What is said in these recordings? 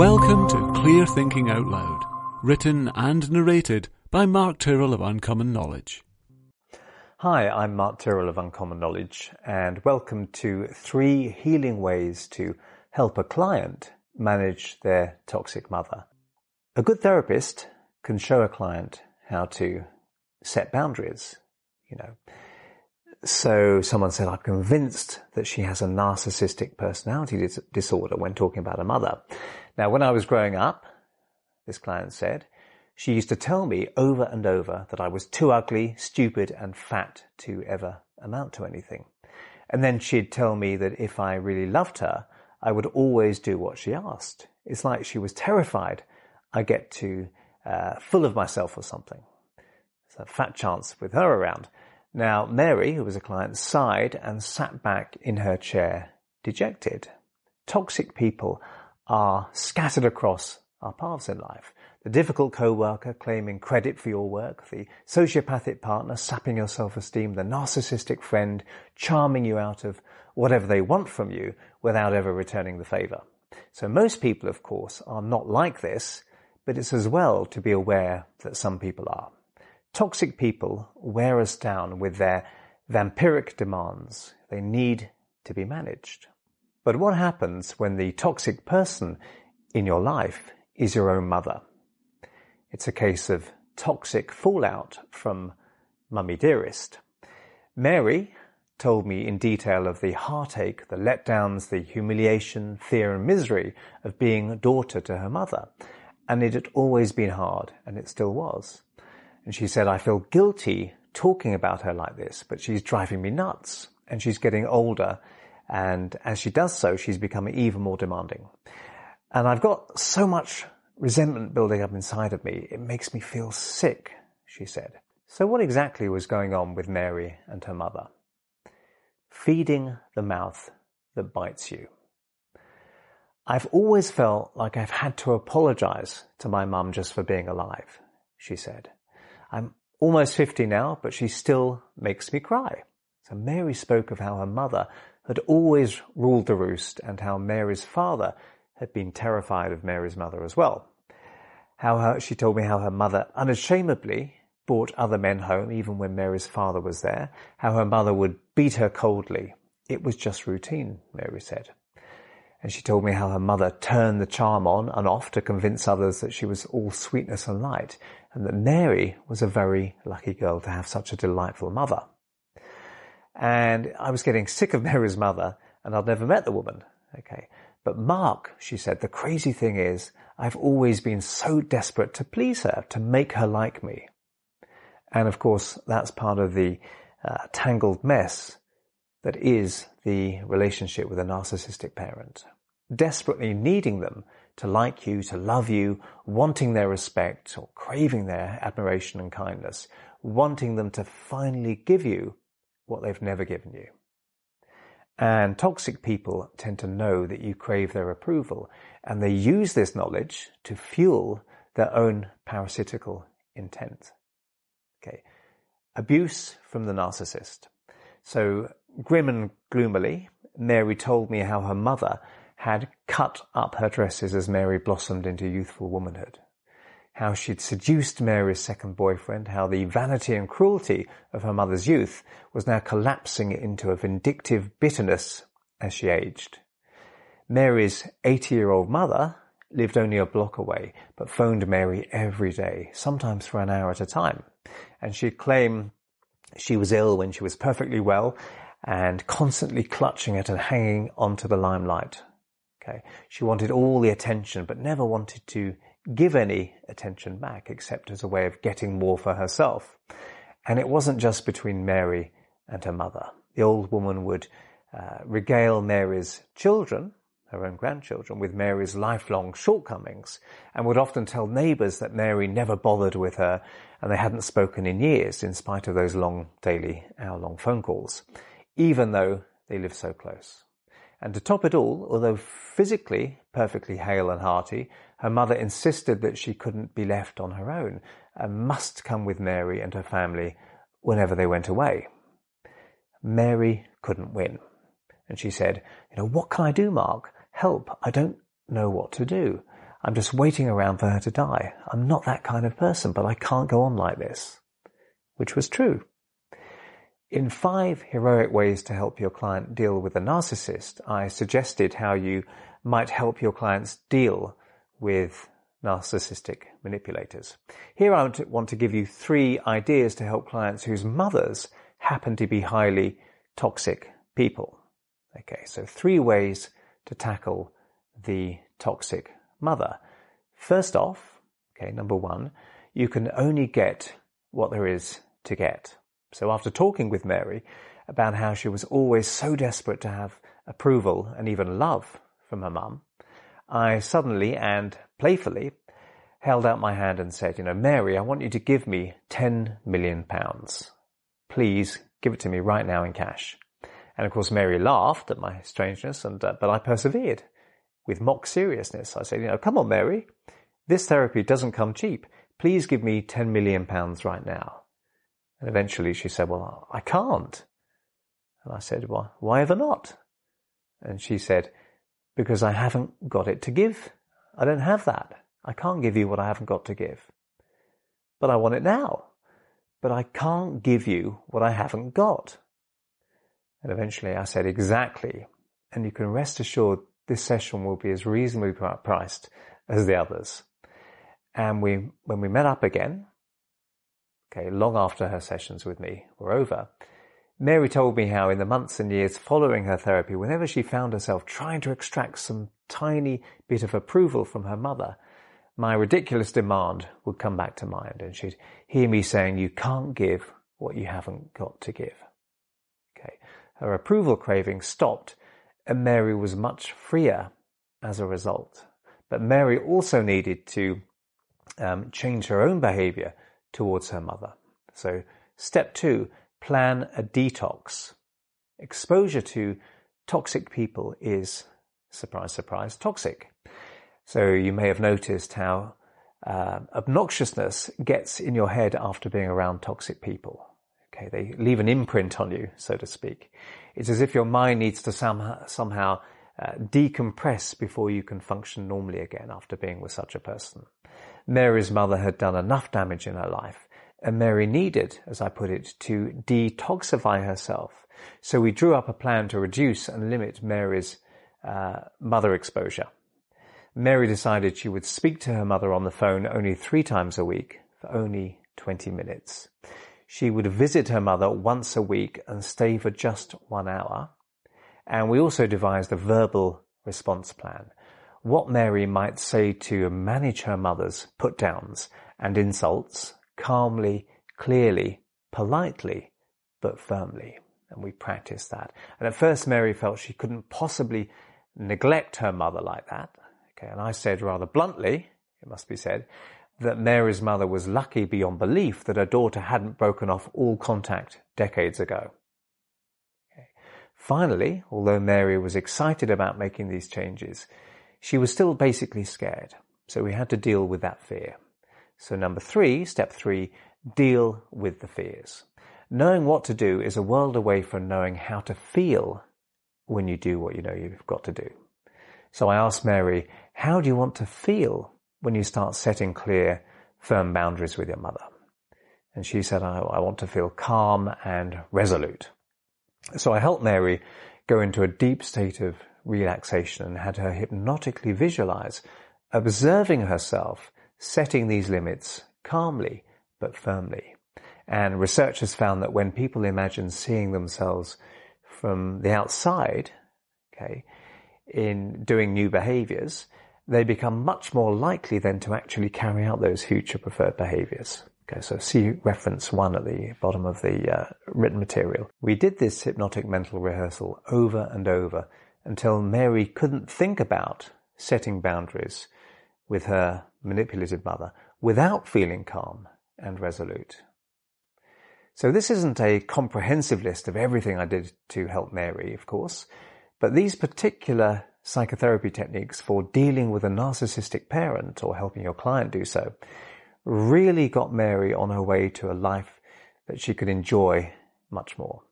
Welcome to Clear Thinking Out Loud, written and narrated by Mark Tyrrell of Uncommon Knowledge. Hi, I'm Mark Tyrrell of Uncommon Knowledge, and welcome to three healing ways to help a client manage their toxic mother. A good therapist can show a client how to set boundaries, you know. So someone said, I'm convinced that she has a narcissistic personality dis- disorder when talking about a mother. Now, when I was growing up, this client said, she used to tell me over and over that I was too ugly, stupid, and fat to ever amount to anything. And then she'd tell me that if I really loved her, I would always do what she asked. It's like she was terrified I get too uh, full of myself or something. It's a fat chance with her around. Now, Mary, who was a client, sighed and sat back in her chair, dejected. Toxic people are scattered across our paths in life. The difficult co-worker claiming credit for your work, the sociopathic partner sapping your self-esteem, the narcissistic friend charming you out of whatever they want from you without ever returning the favor. So most people, of course, are not like this, but it's as well to be aware that some people are. Toxic people wear us down with their vampiric demands. They need to be managed. But what happens when the toxic person in your life is your own mother? It's a case of toxic fallout from Mummy Dearest. Mary told me in detail of the heartache, the letdowns, the humiliation, fear and misery of being a daughter to her mother. And it had always been hard, and it still was. And she said, I feel guilty talking about her like this, but she's driving me nuts. And she's getting older, and as she does so, she's becoming even more demanding. And I've got so much resentment building up inside of me, it makes me feel sick, she said. So what exactly was going on with Mary and her mother? Feeding the mouth that bites you. I've always felt like I've had to apologize to my mum just for being alive, she said. I'm almost 50 now, but she still makes me cry. So Mary spoke of how her mother had always ruled the roost and how Mary's father had been terrified of Mary's mother as well. How her, she told me how her mother unashamedly brought other men home even when Mary's father was there, how her mother would beat her coldly. It was just routine, Mary said. And she told me how her mother turned the charm on and off to convince others that she was all sweetness and light, and that Mary was a very lucky girl to have such a delightful mother. And I was getting sick of Mary's mother, and I'd never met the woman. Okay. But Mark, she said, the crazy thing is, I've always been so desperate to please her, to make her like me. And of course, that's part of the uh, tangled mess that is the relationship with a narcissistic parent. Desperately needing them to like you, to love you, wanting their respect or craving their admiration and kindness, wanting them to finally give you what they've never given you. And toxic people tend to know that you crave their approval and they use this knowledge to fuel their own parasitical intent. Okay. Abuse from the narcissist. So grim and gloomily, Mary told me how her mother had cut up her dresses as Mary blossomed into youthful womanhood. How she'd seduced Mary's second boyfriend, how the vanity and cruelty of her mother's youth was now collapsing into a vindictive bitterness as she aged. Mary's 80 year old mother lived only a block away, but phoned Mary every day, sometimes for an hour at a time. And she'd claim she was ill when she was perfectly well and constantly clutching at and hanging onto the limelight. Okay. She wanted all the attention, but never wanted to give any attention back except as a way of getting more for herself. And it wasn't just between Mary and her mother. The old woman would uh, regale Mary's children, her own grandchildren, with Mary's lifelong shortcomings and would often tell neighbours that Mary never bothered with her and they hadn't spoken in years in spite of those long daily hour-long phone calls even though they lived so close. And to top it all, although physically perfectly hale and hearty, her mother insisted that she couldn't be left on her own and must come with Mary and her family whenever they went away. Mary couldn't win. And she said, you know, what can I do, Mark? Help. I don't know what to do. I'm just waiting around for her to die. I'm not that kind of person, but I can't go on like this. Which was true. In five heroic ways to help your client deal with a narcissist, I suggested how you might help your clients deal with narcissistic manipulators. Here I want to give you three ideas to help clients whose mothers happen to be highly toxic people. Okay, so three ways to tackle the toxic mother. First off, okay, number one, you can only get what there is to get. So after talking with Mary about how she was always so desperate to have approval and even love from her mum, I suddenly and playfully held out my hand and said, you know, Mary, I want you to give me 10 million pounds. Please give it to me right now in cash. And of course, Mary laughed at my strangeness, and uh, but I persevered with mock seriousness. I said, you know, come on, Mary, this therapy doesn't come cheap. Please give me 10 million pounds right now. And eventually she said, well, I can't. And I said, well, why ever not? And she said, because I haven't got it to give. I don't have that. I can't give you what I haven't got to give. But I want it now. But I can't give you what I haven't got. And eventually I said, exactly. And you can rest assured this session will be as reasonably priced as the others. And we, when we met up again, okay, long after her sessions with me were over, Mary told me how in the months and years following her therapy, whenever she found herself trying to extract some tiny bit of approval from her mother, my ridiculous demand would come back to mind and she'd hear me saying, you can't give what you haven't got to give. Okay. Her approval craving stopped and Mary was much freer as a result. But Mary also needed to um, change her own behavior towards her mother. So step two, plan a detox. Exposure to toxic people is, surprise, surprise, toxic. So you may have noticed how uh, obnoxiousness gets in your head after being around toxic people. Okay, they leave an imprint on you, so to speak. It's as if your mind needs to somehow, somehow uh, decompress before you can function normally again after being with such a person. Mary's mother had done enough damage in her life, and Mary needed, as I put it, to detoxify herself. So we drew up a plan to reduce and limit Mary's uh, mother exposure. Mary decided she would speak to her mother on the phone only three times a week for only 20 minutes. She would visit her mother once a week and stay for just one hour. And we also devised a verbal response plan. What Mary might say to manage her mother's put downs and insults calmly, clearly, politely, but firmly. And we practiced that. And at first Mary felt she couldn't possibly neglect her mother like that. Okay. And I said rather bluntly, it must be said, that Mary's mother was lucky beyond belief that her daughter hadn't broken off all contact decades ago. Okay. Finally, although Mary was excited about making these changes, she was still basically scared. So we had to deal with that fear. So number three, step three, deal with the fears. Knowing what to do is a world away from knowing how to feel when you do what you know you've got to do. So I asked Mary, how do you want to feel when you start setting clear, firm boundaries with your mother. And she said, I, I want to feel calm and resolute. So I helped Mary go into a deep state of relaxation and had her hypnotically visualize observing herself setting these limits calmly but firmly. And research has found that when people imagine seeing themselves from the outside, okay, in doing new behaviors, they become much more likely then to actually carry out those future preferred behaviors. Okay, so see reference one at the bottom of the uh, written material. We did this hypnotic mental rehearsal over and over until Mary couldn't think about setting boundaries with her manipulative mother without feeling calm and resolute. So this isn't a comprehensive list of everything I did to help Mary, of course, but these particular psychotherapy techniques for dealing with a narcissistic parent or helping your client do so really got Mary on her way to a life that she could enjoy much more.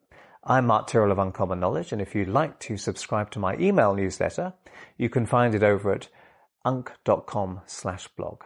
I'm Mark Tyrrell of Uncommon Knowledge, and if you'd like to subscribe to my email newsletter, you can find it over at unk.com slash blog.